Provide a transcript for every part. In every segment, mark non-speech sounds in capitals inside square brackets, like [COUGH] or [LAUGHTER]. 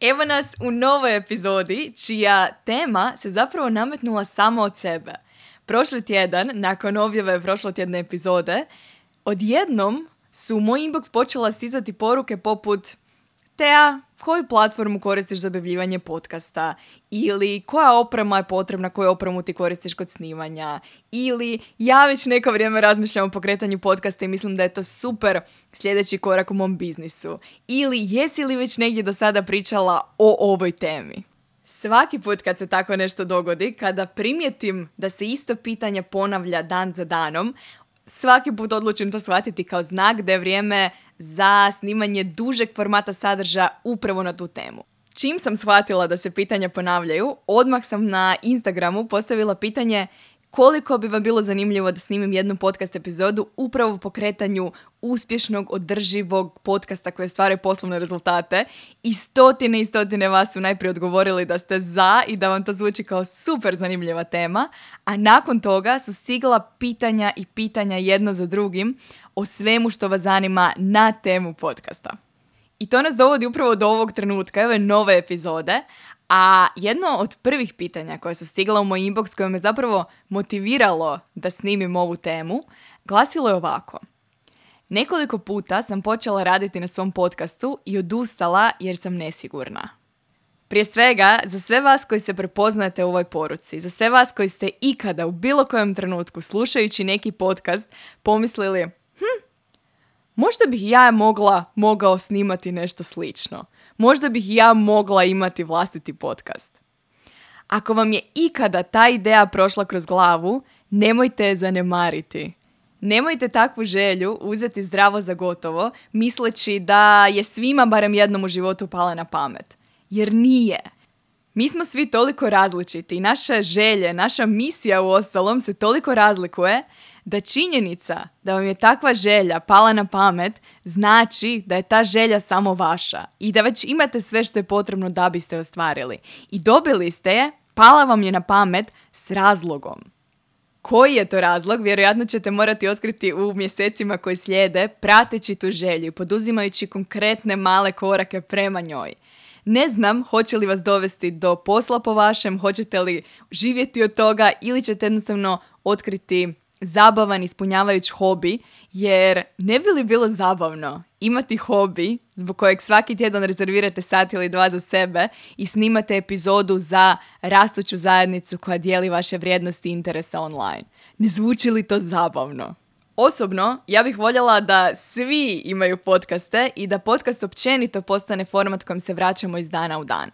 Evo nas u novoj epizodi čija tema se zapravo nametnula samo od sebe. Prošli tjedan, nakon objave prošlotjedne epizode, odjednom su u moj inbox počela stizati poruke poput Tea, koju platformu koristiš za objavljivanje podcasta? Ili koja oprema je potrebna, koju opremu ti koristiš kod snimanja? Ili ja već neko vrijeme razmišljam o pokretanju podcasta i mislim da je to super sljedeći korak u mom biznisu. Ili jesi li već negdje do sada pričala o ovoj temi? Svaki put kad se tako nešto dogodi, kada primijetim da se isto pitanje ponavlja dan za danom, svaki put odlučim to shvatiti kao znak da je vrijeme za snimanje dužeg formata sadržaja upravo na tu temu. Čim sam shvatila da se pitanja ponavljaju, odmah sam na Instagramu postavila pitanje koliko bi vam bilo zanimljivo da snimim jednu podcast epizodu upravo u pokretanju uspješnog, održivog podcasta koje stvaraju poslovne rezultate i stotine i stotine vas su najprije odgovorili da ste za i da vam to zvuči kao super zanimljiva tema, a nakon toga su stigla pitanja i pitanja jedno za drugim o svemu što vas zanima na temu podcasta. I to nas dovodi upravo do ovog trenutka, ove nove epizode, a jedno od prvih pitanja koje su stigla u moj inbox koje me zapravo motiviralo da snimim ovu temu, glasilo je ovako. Nekoliko puta sam počela raditi na svom podcastu i odustala jer sam nesigurna. Prije svega, za sve vas koji se prepoznate u ovoj poruci, za sve vas koji ste ikada u bilo kojem trenutku slušajući neki podcast pomislili hm, možda bih ja mogla, mogao snimati nešto slično možda bih ja mogla imati vlastiti podcast. Ako vam je ikada ta ideja prošla kroz glavu, nemojte je zanemariti. Nemojte takvu želju uzeti zdravo za gotovo, misleći da je svima barem jednom u životu pala na pamet. Jer nije. Mi smo svi toliko različiti i naše želje, naša misija u ostalom se toliko razlikuje da činjenica da vam je takva želja pala na pamet znači da je ta želja samo vaša i da već imate sve što je potrebno da biste ostvarili. I dobili ste je, pala vam je na pamet s razlogom. Koji je to razlog? Vjerojatno ćete morati otkriti u mjesecima koji slijede, prateći tu želju, poduzimajući konkretne male korake prema njoj. Ne znam hoće li vas dovesti do posla po vašem, hoćete li živjeti od toga ili ćete jednostavno otkriti zabavan, ispunjavajući hobi, jer ne bi li bilo zabavno imati hobi zbog kojeg svaki tjedan rezervirate sat ili dva za sebe i snimate epizodu za rastuću zajednicu koja dijeli vaše vrijednosti i interesa online. Ne zvuči li to zabavno? Osobno, ja bih voljela da svi imaju podcaste i da podcast općenito postane format kojem se vraćamo iz dana u dan.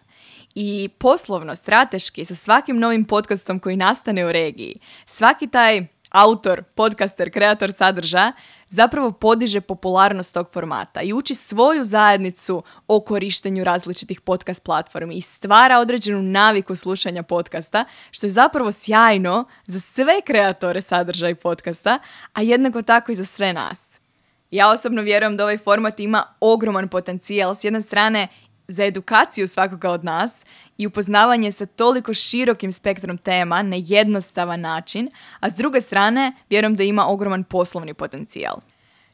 I poslovno, strateški, sa svakim novim podcastom koji nastane u regiji, svaki taj autor, podcaster, kreator sadržaja, zapravo podiže popularnost tog formata i uči svoju zajednicu o korištenju različitih podcast platformi i stvara određenu naviku slušanja podcasta, što je zapravo sjajno za sve kreatore sadržaja i podcasta, a jednako tako i za sve nas. Ja osobno vjerujem da ovaj format ima ogroman potencijal. S jedne strane za edukaciju svakoga od nas i upoznavanje sa toliko širokim spektrom tema na jednostavan način, a s druge strane vjerujem da ima ogroman poslovni potencijal.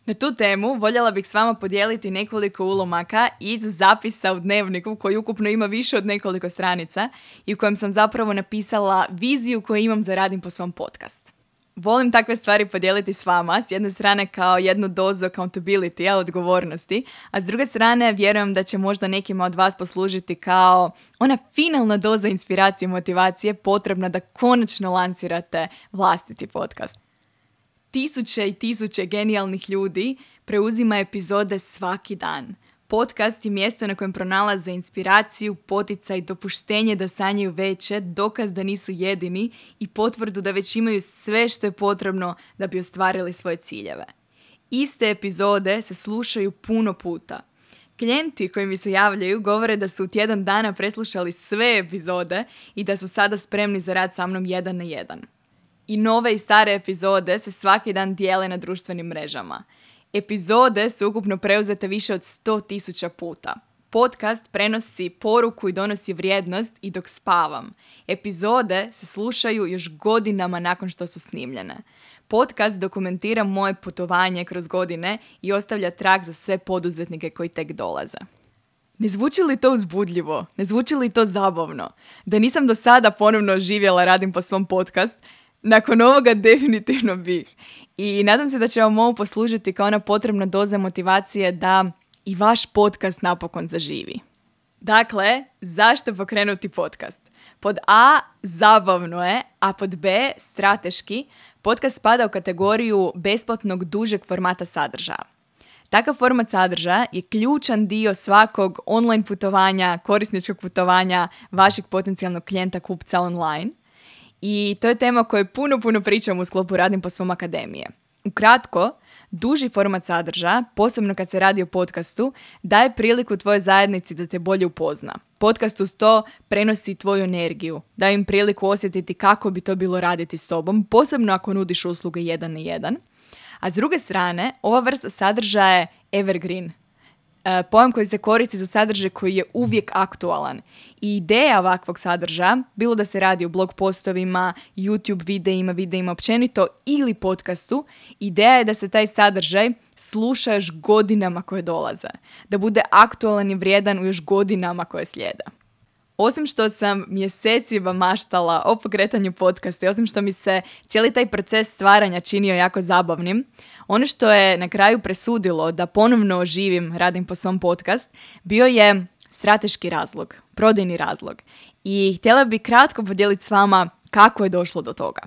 Na tu temu voljela bih s vama podijeliti nekoliko ulomaka iz zapisa u dnevniku koji ukupno ima više od nekoliko stranica i u kojem sam zapravo napisala viziju koju imam za radim po svom podcastu. Volim takve stvari podijeliti s vama, s jedne strane kao jednu dozu accountability, odgovornosti, a s druge strane vjerujem da će možda nekima od vas poslužiti kao ona finalna doza inspiracije i motivacije potrebna da konačno lancirate vlastiti podcast. Tisuće i tisuće genijalnih ljudi preuzima epizode svaki dan – Podcast je mjesto na kojem pronalaze inspiraciju, poticaj, dopuštenje da sanjaju veće, dokaz da nisu jedini i potvrdu da već imaju sve što je potrebno da bi ostvarili svoje ciljeve. Iste epizode se slušaju puno puta. Klijenti koji mi se javljaju govore da su u tjedan dana preslušali sve epizode i da su sada spremni za rad sa mnom jedan na jedan. I nove i stare epizode se svaki dan dijele na društvenim mrežama. Epizode su ukupno preuzete više od 100.000 puta. Podcast prenosi poruku i donosi vrijednost i dok spavam. Epizode se slušaju još godinama nakon što su snimljene. Podcast dokumentira moje putovanje kroz godine i ostavlja trag za sve poduzetnike koji tek dolaze. Ne zvuči li to uzbudljivo? Ne zvuči li to zabavno? Da nisam do sada ponovno živjela radim po svom podcast, nakon ovoga definitivno bih. I nadam se da će vam ovo poslužiti kao ona potrebna doza motivacije da i vaš podcast napokon zaživi. Dakle, zašto pokrenuti podcast? Pod A zabavno je, a pod B strateški, podcast spada u kategoriju besplatnog dužeg formata sadržaja. Takav format sadržaja je ključan dio svakog online putovanja, korisničkog putovanja vašeg potencijalnog klijenta kupca online. I to je tema o kojoj puno, puno pričam u sklopu Radim po svom akademije. Ukratko, duži format sadržaja, posebno kad se radi o podcastu, daje priliku tvojoj zajednici da te bolje upozna. Podcast uz to prenosi tvoju energiju, daje im priliku osjetiti kako bi to bilo raditi s tobom, posebno ako nudiš usluge jedan na jedan. A s druge strane, ova vrsta sadržaja je evergreen, pojam koji se koristi za sadržaj koji je uvijek aktualan. I ideja ovakvog sadržaja, bilo da se radi o blog postovima, YouTube videima, videima općenito ili podcastu, ideja je da se taj sadržaj sluša još godinama koje dolaze. Da bude aktualan i vrijedan u još godinama koje slijeda. Osim što sam mjesecima maštala o pokretanju podcasta i osim što mi se cijeli taj proces stvaranja činio jako zabavnim, ono što je na kraju presudilo da ponovno oživim, radim po svom podcast, bio je strateški razlog, prodajni razlog. I htjela bih kratko podijeliti s vama kako je došlo do toga.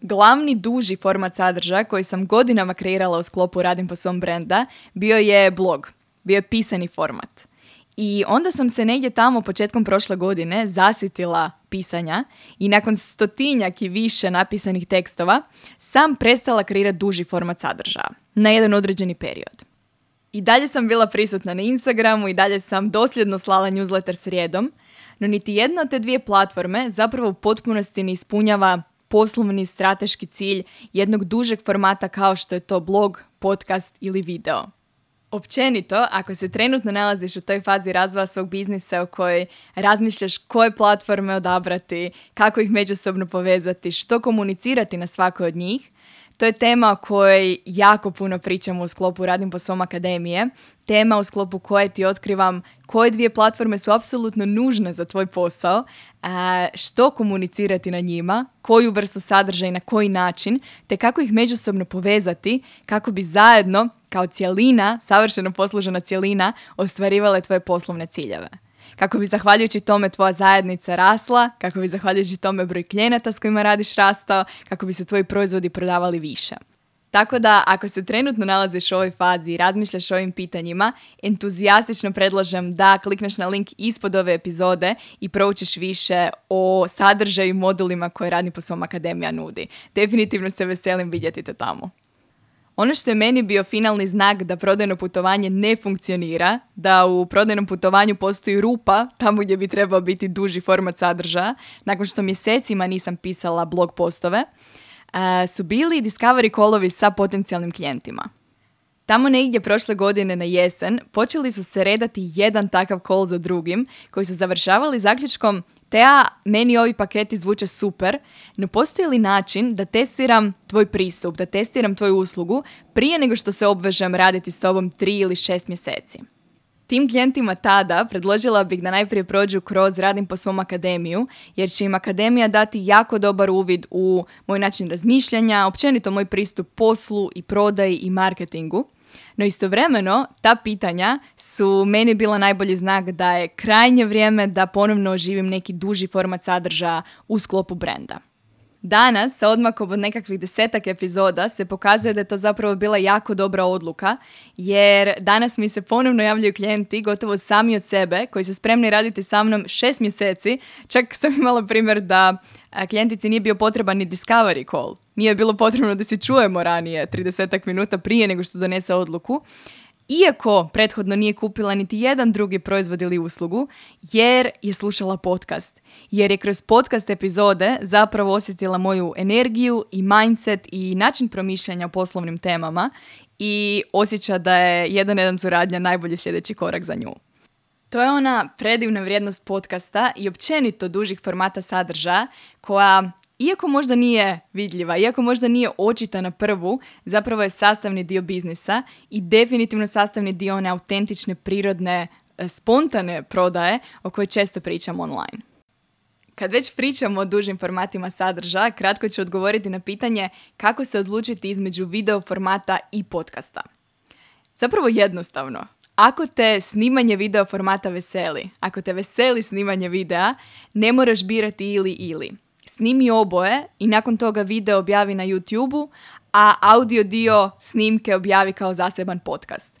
Glavni duži format sadržaja koji sam godinama kreirala u sklopu Radim po svom brenda bio je blog, bio je pisani format. I onda sam se negdje tamo početkom prošle godine zasitila pisanja i nakon stotinjak i više napisanih tekstova sam prestala kreirati duži format sadržaja na jedan određeni period. I dalje sam bila prisutna na Instagramu i dalje sam dosljedno slala newsletter srijedom, no niti jedna od te dvije platforme zapravo u potpunosti ne ispunjava poslovni strateški cilj jednog dužeg formata kao što je to blog, podcast ili video. Općenito, ako se trenutno nalaziš u toj fazi razvoja svog biznisa u kojoj razmišljaš koje platforme odabrati, kako ih međusobno povezati, što komunicirati na svakoj od njih, to je tema o kojoj jako puno pričamo u sklopu Radim po svom akademije. Tema u sklopu koje ti otkrivam koje dvije platforme su apsolutno nužne za tvoj posao, što komunicirati na njima, koju vrstu sadržaja i na koji način, te kako ih međusobno povezati kako bi zajedno kao cjelina, savršeno poslužena cjelina, ostvarivale tvoje poslovne ciljeve kako bi zahvaljujući tome tvoja zajednica rasla, kako bi zahvaljujući tome broj klijenata s kojima radiš rastao, kako bi se tvoji proizvodi prodavali više. Tako da, ako se trenutno nalaziš u ovoj fazi i razmišljaš o ovim pitanjima, entuzijastično predlažem da klikneš na link ispod ove epizode i proučiš više o sadržaju i modulima koje Radni po svom akademija nudi. Definitivno se veselim vidjeti te tamo. Ono što je meni bio finalni znak da prodajno putovanje ne funkcionira, da u prodajnom putovanju postoji rupa tamo gdje bi trebao biti duži format sadržaja, nakon što mjesecima nisam pisala blog postove, su bili discovery callovi sa potencijalnim klijentima. Tamo negdje prošle godine na jesen počeli su se redati jedan takav call za drugim koji su završavali zaključkom Tea, meni ovi paketi zvuče super, no postoji li način da testiram tvoj pristup, da testiram tvoju uslugu prije nego što se obvežem raditi s tobom tri ili šest mjeseci? Tim klijentima tada predložila bih da najprije prođu kroz Radim po svom akademiju, jer će im akademija dati jako dobar uvid u moj način razmišljanja, općenito moj pristup poslu i prodaji i marketingu. No istovremeno, ta pitanja su meni bila najbolji znak da je krajnje vrijeme da ponovno oživim neki duži format sadržaja u sklopu brenda. Danas, sa odmakom od nekakvih desetak epizoda, se pokazuje da je to zapravo bila jako dobra odluka, jer danas mi se ponovno javljaju klijenti, gotovo sami od sebe, koji su spremni raditi sa mnom šest mjeseci. Čak sam imala primjer da klijentici nije bio potreban ni discovery call. Nije bilo potrebno da se čujemo ranije 30 minuta prije nego što donese odluku. iako prethodno nije kupila niti jedan drugi proizvod ili uslugu, jer je slušala podcast. Jer je kroz podcast epizode zapravo osjetila moju energiju i mindset i način promišljanja o poslovnim temama i osjeća da je jedan jedan suradnja najbolji sljedeći korak za nju. To je ona predivna vrijednost podcasta i općenito dužih formata sadržaja koja iako možda nije vidljiva, iako možda nije očita na prvu, zapravo je sastavni dio biznisa i definitivno sastavni dio one autentične, prirodne, e, spontane prodaje o kojoj često pričam online. Kad već pričamo o dužim formatima sadržaja, kratko ću odgovoriti na pitanje kako se odlučiti između video formata i podcasta. Zapravo jednostavno. Ako te snimanje video formata veseli, ako te veseli snimanje videa, ne moraš birati ili ili snimi oboje i nakon toga video objavi na YouTube-u, a audio dio snimke objavi kao zaseban podcast.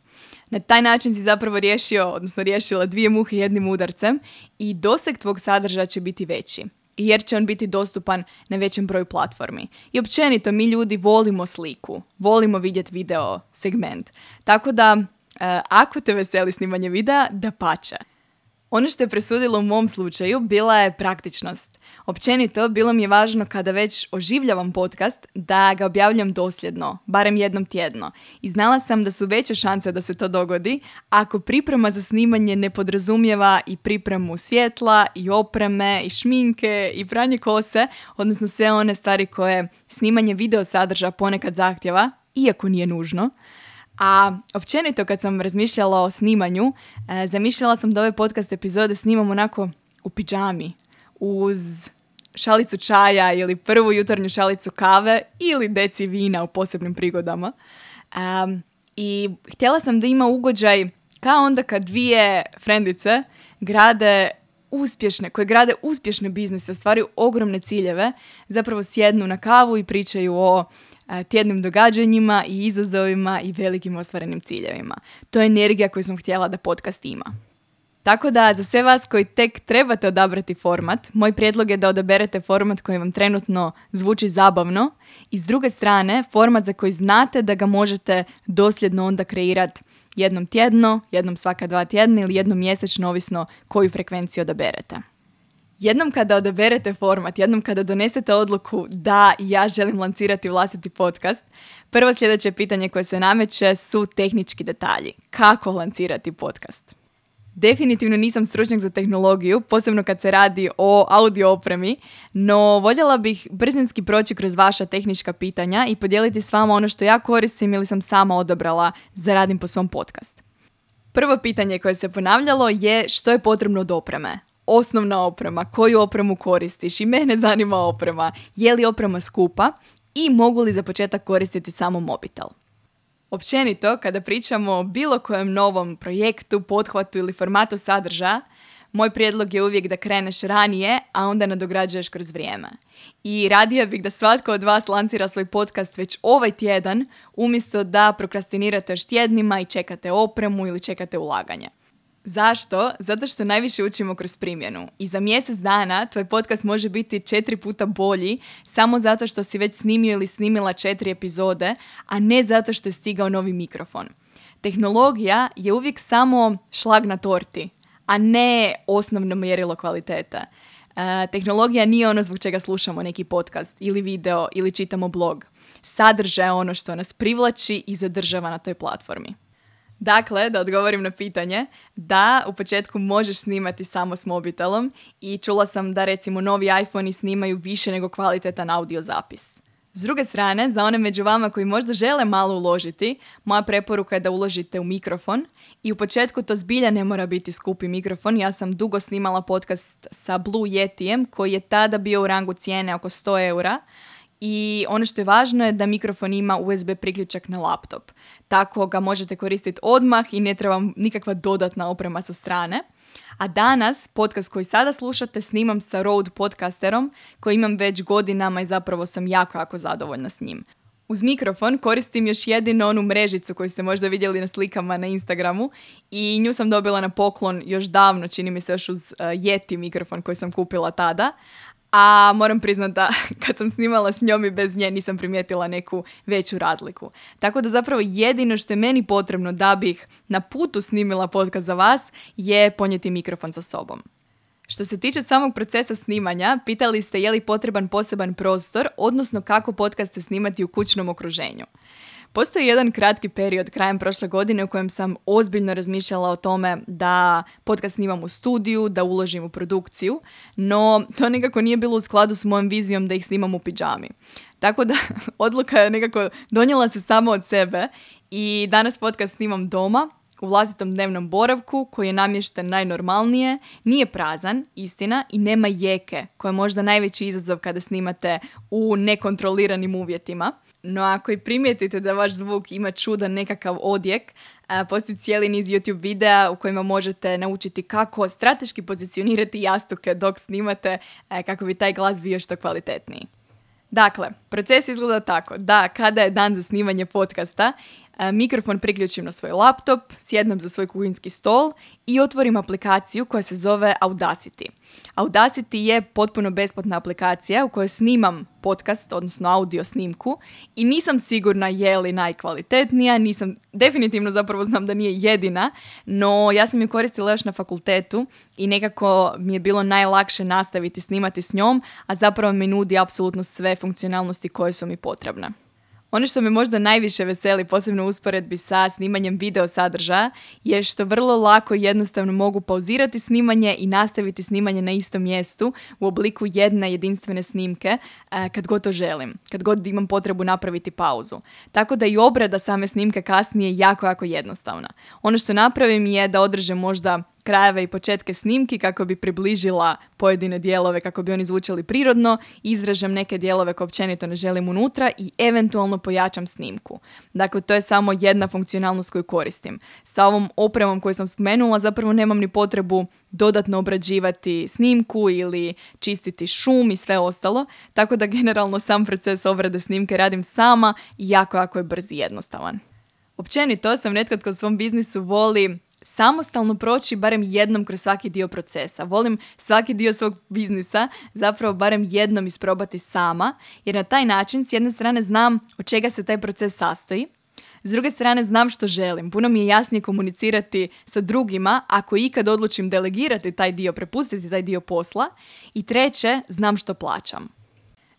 Na taj način si zapravo riješio, odnosno riješila dvije muhe jednim udarcem i doseg tvog sadržaja će biti veći jer će on biti dostupan na većem broju platformi. I općenito mi ljudi volimo sliku, volimo vidjeti video segment. Tako da, e, ako te veseli snimanje videa, da pače. Ono što je presudilo u mom slučaju bila je praktičnost. Općenito, bilo mi je važno kada već oživljavam podcast da ga objavljam dosljedno, barem jednom tjedno. I znala sam da su veće šanse da se to dogodi ako priprema za snimanje ne podrazumijeva i pripremu svjetla i opreme i šminke i pranje kose, odnosno sve one stvari koje snimanje video sadrža ponekad zahtjeva, iako nije nužno. A općenito kad sam razmišljala o snimanju, e, zamišljala sam da ove podcast epizode snimam onako u pidžami, uz šalicu čaja ili prvu jutarnju šalicu kave ili deci vina u posebnim prigodama. I htjela sam da ima ugođaj kao onda kad dvije frendice grade uspješne, koje grade uspješne biznise, ostvaruju ogromne ciljeve, zapravo sjednu na kavu i pričaju o tjednim događanjima i izazovima i velikim ostvarenim ciljevima. To je energija koju sam htjela da podcast ima. Tako da za sve vas koji tek trebate odabrati format, moj prijedlog je da odaberete format koji vam trenutno zvuči zabavno i s druge strane format za koji znate da ga možete dosljedno onda kreirati jednom tjedno, jednom svaka dva tjedna ili jednom mjesečno, ovisno koju frekvenciju odaberete. Jednom kada odaberete format, jednom kada donesete odluku da ja želim lancirati vlastiti podcast, prvo sljedeće pitanje koje se nameće su tehnički detalji. Kako lancirati podcast? Definitivno nisam stručnjak za tehnologiju, posebno kad se radi o audio opremi, no voljela bih brzinski proći kroz vaša tehnička pitanja i podijeliti s vama ono što ja koristim ili sam sama odabrala za radim po svom podcast. Prvo pitanje koje se ponavljalo je što je potrebno od opreme osnovna oprema, koju opremu koristiš i mene zanima oprema, je li oprema skupa i mogu li za početak koristiti samo mobitel. Općenito, kada pričamo o bilo kojem novom projektu, pothvatu ili formatu sadržaja, moj prijedlog je uvijek da kreneš ranije, a onda nadograđuješ kroz vrijeme. I radija bih da svatko od vas lancira svoj podcast već ovaj tjedan, umjesto da prokrastinirate još tjednima i čekate opremu ili čekate ulaganje. Zašto? Zato što najviše učimo kroz primjenu. I za mjesec dana tvoj podcast može biti četiri puta bolji samo zato što si već snimio ili snimila četiri epizode, a ne zato što je stigao novi mikrofon. Tehnologija je uvijek samo šlag na torti, a ne osnovno mjerilo kvalitete. E, tehnologija nije ono zbog čega slušamo neki podcast ili video ili čitamo blog. Sadržaj je ono što nas privlači i zadržava na toj platformi. Dakle, da odgovorim na pitanje, da, u početku možeš snimati samo s mobitelom i čula sam da recimo novi iPhone snimaju više nego kvalitetan audio zapis. S druge strane, za one među vama koji možda žele malo uložiti, moja preporuka je da uložite u mikrofon i u početku to zbilja ne mora biti skupi mikrofon. Ja sam dugo snimala podcast sa Blue Yetijem koji je tada bio u rangu cijene oko 100 eura, i ono što je važno je da mikrofon ima USB priključak na laptop. Tako ga možete koristiti odmah i ne treba nikakva dodatna oprema sa strane. A danas, podcast koji sada slušate, snimam sa Rode podcasterom koji imam već godinama i zapravo sam jako, jako zadovoljna s njim. Uz mikrofon koristim još jedino onu mrežicu koju ste možda vidjeli na slikama na Instagramu i nju sam dobila na poklon još davno, čini mi se još uz uh, Yeti mikrofon koji sam kupila tada. A moram priznati da [LAUGHS] kad sam snimala s njom i bez nje nisam primijetila neku veću razliku. Tako da zapravo jedino što je meni potrebno da bih na putu snimila podcast za vas je ponijeti mikrofon sa sobom. Što se tiče samog procesa snimanja, pitali ste je li potreban poseban prostor, odnosno kako podcaste snimati u kućnom okruženju. Postoji jedan kratki period krajem prošle godine u kojem sam ozbiljno razmišljala o tome da podcast snimam u studiju, da uložim u produkciju, no to nekako nije bilo u skladu s mojom vizijom da ih snimam u pidžami. Tako da [LAUGHS] odluka je nekako donijela se samo od sebe i danas podcast snimam doma, u vlastitom dnevnom boravku koji je namješten najnormalnije, nije prazan, istina, i nema jeke, koja je možda najveći izazov kada snimate u nekontroliranim uvjetima. No ako i primijetite da vaš zvuk ima čudan nekakav odjek, postoji cijeli niz YouTube videa u kojima možete naučiti kako strateški pozicionirati jastuke dok snimate kako bi taj glas bio što kvalitetniji. Dakle, proces izgleda tako da kada je dan za snimanje podcasta, mikrofon priključim na svoj laptop, sjednem za svoj kuhinski stol i otvorim aplikaciju koja se zove Audacity. Audacity je potpuno besplatna aplikacija u kojoj snimam podcast, odnosno audio snimku i nisam sigurna je li najkvalitetnija, nisam, definitivno zapravo znam da nije jedina, no ja sam ju koristila još na fakultetu i nekako mi je bilo najlakše nastaviti snimati s njom, a zapravo mi nudi apsolutno sve funkcionalnosti koje su mi potrebne. Ono što me možda najviše veseli, posebno u usporedbi sa snimanjem video sadržaja, je što vrlo lako i jednostavno mogu pauzirati snimanje i nastaviti snimanje na istom mjestu u obliku jedne jedinstvene snimke e, kad god to želim, kad god imam potrebu napraviti pauzu. Tako da i obrada same snimke kasnije je jako, jako jednostavna. Ono što napravim je da održem možda krajeve i početke snimki kako bi približila pojedine dijelove kako bi oni zvučali prirodno, izražem neke dijelove koje općenito ne želim unutra i eventualno pojačam snimku. Dakle, to je samo jedna funkcionalnost koju koristim. Sa ovom opremom koju sam spomenula zapravo nemam ni potrebu dodatno obrađivati snimku ili čistiti šum i sve ostalo, tako da generalno sam proces obrade snimke radim sama i jako, jako je brz i jednostavan. Općenito sam netko tko svom biznisu voli samostalno proći barem jednom kroz svaki dio procesa. Volim svaki dio svog biznisa zapravo barem jednom isprobati sama, jer na taj način s jedne strane znam od čega se taj proces sastoji, s druge strane znam što želim. Puno mi je jasnije komunicirati sa drugima ako ikad odlučim delegirati taj dio, prepustiti taj dio posla. I treće, znam što plaćam.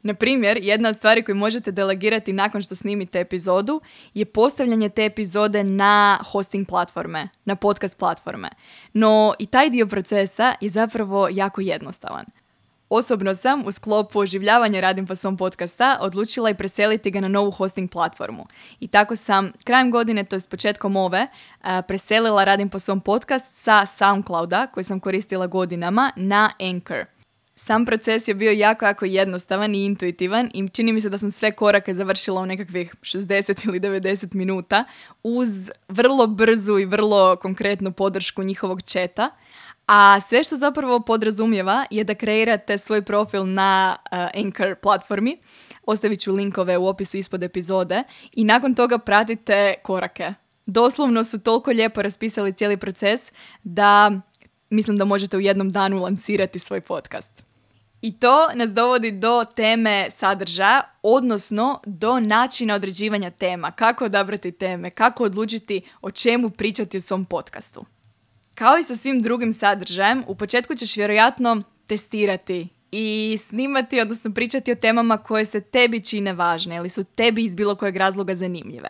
Na primjer, jedna od stvari koju možete delegirati nakon što snimite epizodu je postavljanje te epizode na hosting platforme, na podcast platforme. No i taj dio procesa je zapravo jako jednostavan. Osobno sam u sklopu oživljavanja Radim po svom podcasta odlučila i preseliti ga na novu hosting platformu. I tako sam krajem godine, to je početkom ove, preselila Radim po svom podcast sa Soundclouda koji sam koristila godinama na Anchor. Sam proces je bio jako, jako jednostavan i intuitivan i čini mi se da sam sve korake završila u nekakvih 60 ili 90 minuta uz vrlo brzu i vrlo konkretnu podršku njihovog četa. A sve što zapravo podrazumijeva je da kreirate svoj profil na uh, Anchor platformi. Ostavit ću linkove u opisu ispod epizode i nakon toga pratite korake. Doslovno su toliko lijepo raspisali cijeli proces da mislim da možete u jednom danu lansirati svoj podcast. I to nas dovodi do teme sadržaja, odnosno do načina određivanja tema. Kako odabrati teme, kako odlučiti o čemu pričati u svom podcastu. Kao i sa svim drugim sadržajem, u početku ćeš vjerojatno testirati i snimati, odnosno pričati o temama koje se tebi čine važne ili su tebi iz bilo kojeg razloga zanimljive.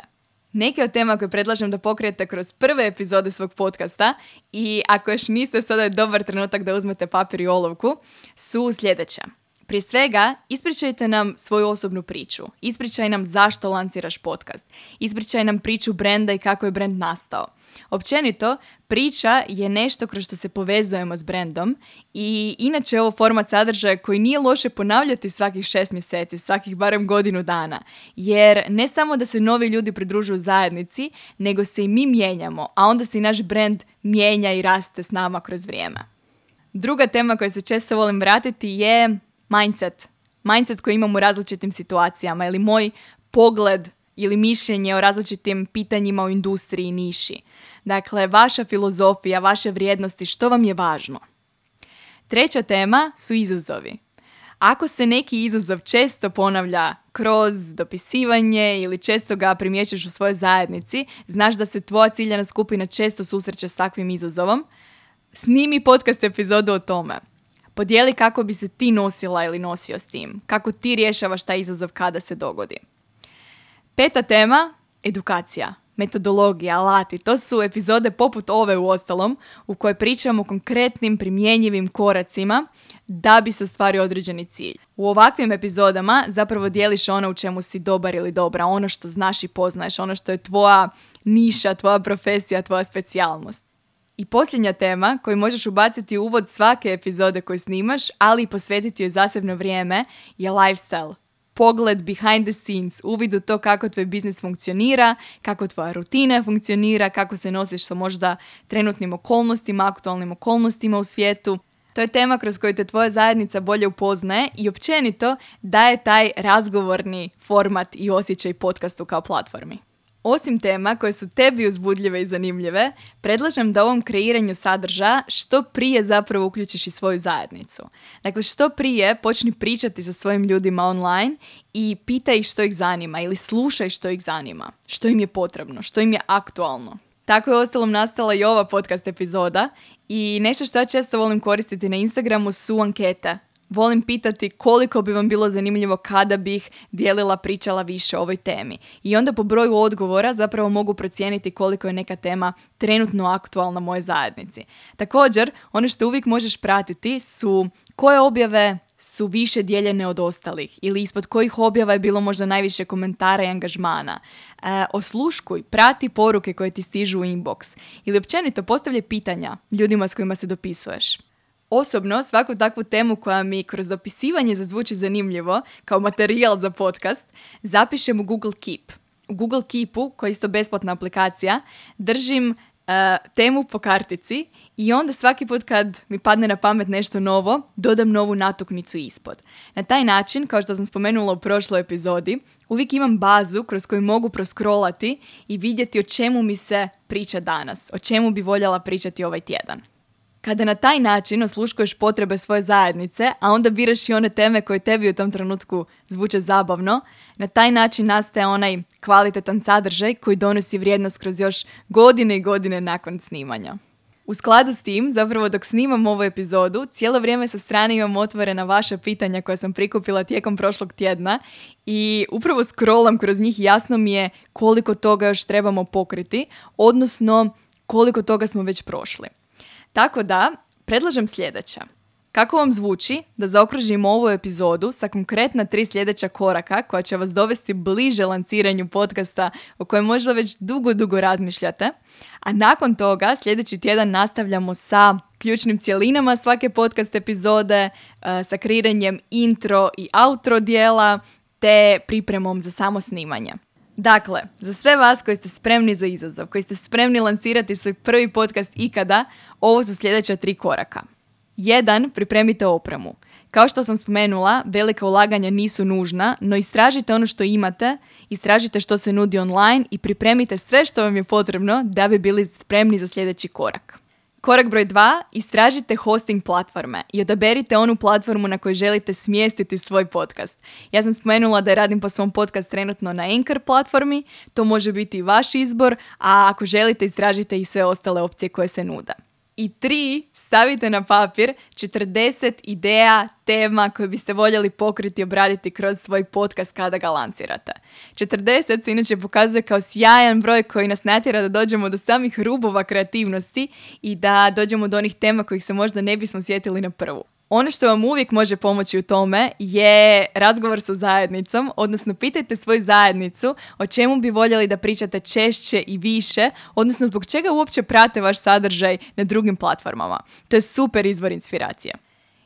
Neke od tema koje predlažem da pokrijete kroz prve epizode svog podcasta i ako još niste, sada je dobar trenutak da uzmete papir i olovku, su sljedeće. Prije svega, ispričajte nam svoju osobnu priču. Ispričaj nam zašto lanciraš podcast. Ispričaj nam priču brenda i kako je brend nastao. Općenito, priča je nešto kroz što se povezujemo s brendom i inače je ovo format sadržaja koji nije loše ponavljati svakih šest mjeseci, svakih barem godinu dana. Jer ne samo da se novi ljudi pridružuju zajednici, nego se i mi mijenjamo, a onda se i naš brend mijenja i raste s nama kroz vrijeme. Druga tema koja se često volim vratiti je mindset. Mindset koji imam u različitim situacijama ili moj pogled ili mišljenje o različitim pitanjima u industriji niši. Dakle, vaša filozofija, vaše vrijednosti, što vam je važno. Treća tema su izazovi. Ako se neki izazov često ponavlja kroz dopisivanje ili često ga primjećuješ u svojoj zajednici, znaš da se tvoja ciljana skupina često susreće s takvim izazovom, snimi podcast epizodu o tome. Podijeli kako bi se ti nosila ili nosio s tim. Kako ti rješavaš taj izazov kada se dogodi. Peta tema, edukacija metodologija, alati. To su epizode poput ove u ostalom u kojoj pričamo o konkretnim primjenjivim koracima da bi se ostvario određeni cilj. U ovakvim epizodama zapravo dijeliš ono u čemu si dobar ili dobra, ono što znaš i poznaješ, ono što je tvoja niša, tvoja profesija, tvoja specijalnost. I posljednja tema koju možeš ubaciti u uvod svake epizode koju snimaš, ali i posvetiti joj zasebno vrijeme, je lifestyle pogled behind the scenes, uvid u to kako tvoj biznis funkcionira, kako tvoja rutina funkcionira, kako se nosiš sa možda trenutnim okolnostima, aktualnim okolnostima u svijetu. To je tema kroz koju te tvoja zajednica bolje upoznaje i općenito daje taj razgovorni format i osjećaj podcastu kao platformi. Osim tema koje su tebi uzbudljive i zanimljive, predlažem da ovom kreiranju sadržaja što prije zapravo uključiš i svoju zajednicu. Dakle, što prije počni pričati sa svojim ljudima online i pitaj ih što ih zanima ili slušaj što ih zanima, što im je potrebno, što im je aktualno. Tako je ostalom nastala i ova podcast epizoda i nešto što ja često volim koristiti na Instagramu su ankete volim pitati koliko bi vam bilo zanimljivo kada bih dijelila, pričala više o ovoj temi. I onda po broju odgovora zapravo mogu procijeniti koliko je neka tema trenutno aktualna moje zajednici. Također, ono što uvijek možeš pratiti su koje objave su više dijeljene od ostalih ili ispod kojih objava je bilo možda najviše komentara i angažmana. E, osluškuj, prati poruke koje ti stižu u inbox ili općenito postavljaj pitanja ljudima s kojima se dopisuješ. Osobno, svaku takvu temu koja mi kroz opisivanje zazvuči zanimljivo, kao materijal za podcast, zapišem u Google Keep. U Google Keepu, koja je isto besplatna aplikacija, držim e, temu po kartici i onda svaki put kad mi padne na pamet nešto novo, dodam novu natuknicu ispod. Na taj način, kao što sam spomenula u prošloj epizodi, uvijek imam bazu kroz koju mogu proskrolati i vidjeti o čemu mi se priča danas, o čemu bi voljela pričati ovaj tjedan. Kada na taj način osluškuješ potrebe svoje zajednice, a onda biraš i one teme koje tebi u tom trenutku zvuče zabavno, na taj način nastaje onaj kvalitetan sadržaj koji donosi vrijednost kroz još godine i godine nakon snimanja. U skladu s tim, zapravo dok snimam ovu epizodu, cijelo vrijeme sa strane imam otvorena vaša pitanja koja sam prikupila tijekom prošlog tjedna i upravo scrollam kroz njih jasno mi je koliko toga još trebamo pokriti, odnosno koliko toga smo već prošli. Tako da, predlažem sljedeće. Kako vam zvuči da zaokružimo ovu epizodu sa konkretna tri sljedeća koraka koja će vas dovesti bliže lanciranju podcasta o kojem možda već dugo, dugo razmišljate, a nakon toga sljedeći tjedan nastavljamo sa ključnim cjelinama svake podcast epizode, e, sa kreiranjem intro i outro dijela, te pripremom za samo snimanje. Dakle, za sve vas koji ste spremni za izazov, koji ste spremni lancirati svoj prvi podcast ikada, ovo su sljedeća tri koraka. Jedan, pripremite opremu. Kao što sam spomenula, velika ulaganja nisu nužna, no istražite ono što imate, istražite što se nudi online i pripremite sve što vam je potrebno da bi bili spremni za sljedeći korak. Korak broj dva, istražite hosting platforme i odaberite onu platformu na kojoj želite smjestiti svoj podcast. Ja sam spomenula da radim po svom podcast trenutno na Anchor platformi, to može biti vaš izbor, a ako želite istražite i sve ostale opcije koje se nude i tri, stavite na papir 40 ideja, tema koje biste voljeli pokriti i obraditi kroz svoj podcast kada ga lancirate. 40 se inače pokazuje kao sjajan broj koji nas natjera da dođemo do samih rubova kreativnosti i da dođemo do onih tema kojih se možda ne bismo sjetili na prvu. Ono što vam uvijek može pomoći u tome je razgovor sa zajednicom, odnosno pitajte svoju zajednicu o čemu bi voljeli da pričate češće i više, odnosno zbog čega uopće prate vaš sadržaj na drugim platformama. To je super izvor inspiracije.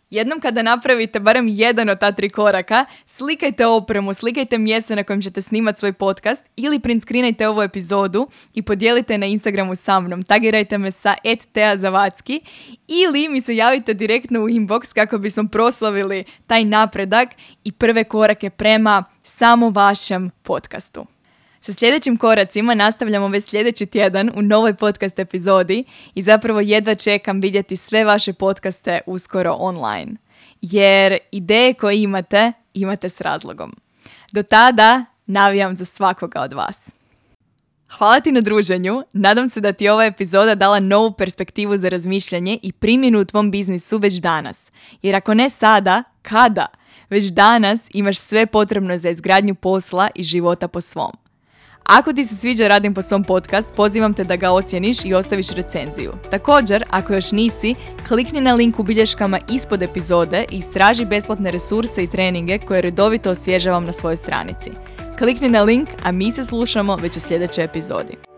Jednom kada napravite barem jedan od ta tri koraka, slikajte opremu, slikajte mjesto na kojem ćete snimati svoj podcast ili print screenajte ovu epizodu i podijelite na Instagramu sa mnom. Tagirajte me sa @teazavacki ili mi se javite direktno u inbox kako bismo proslavili taj napredak i prve korake prema samo vašem podcastu. Sa sljedećim koracima nastavljamo već sljedeći tjedan u novoj podcast epizodi i zapravo jedva čekam vidjeti sve vaše podcaste uskoro online. Jer ideje koje imate, imate s razlogom. Do tada navijam za svakoga od vas. Hvala ti na druženju, nadam se da ti ova epizoda dala novu perspektivu za razmišljanje i primjenu u tvom biznisu već danas. Jer ako ne sada, kada? Već danas imaš sve potrebno za izgradnju posla i života po svom. Ako ti se sviđa Radim po svom podcast, pozivam te da ga ocjeniš i ostaviš recenziju. Također, ako još nisi, klikni na link u bilješkama ispod epizode i istraži besplatne resurse i treninge koje redovito osvježavam na svojoj stranici. Klikni na link, a mi se slušamo već u sljedećoj epizodi.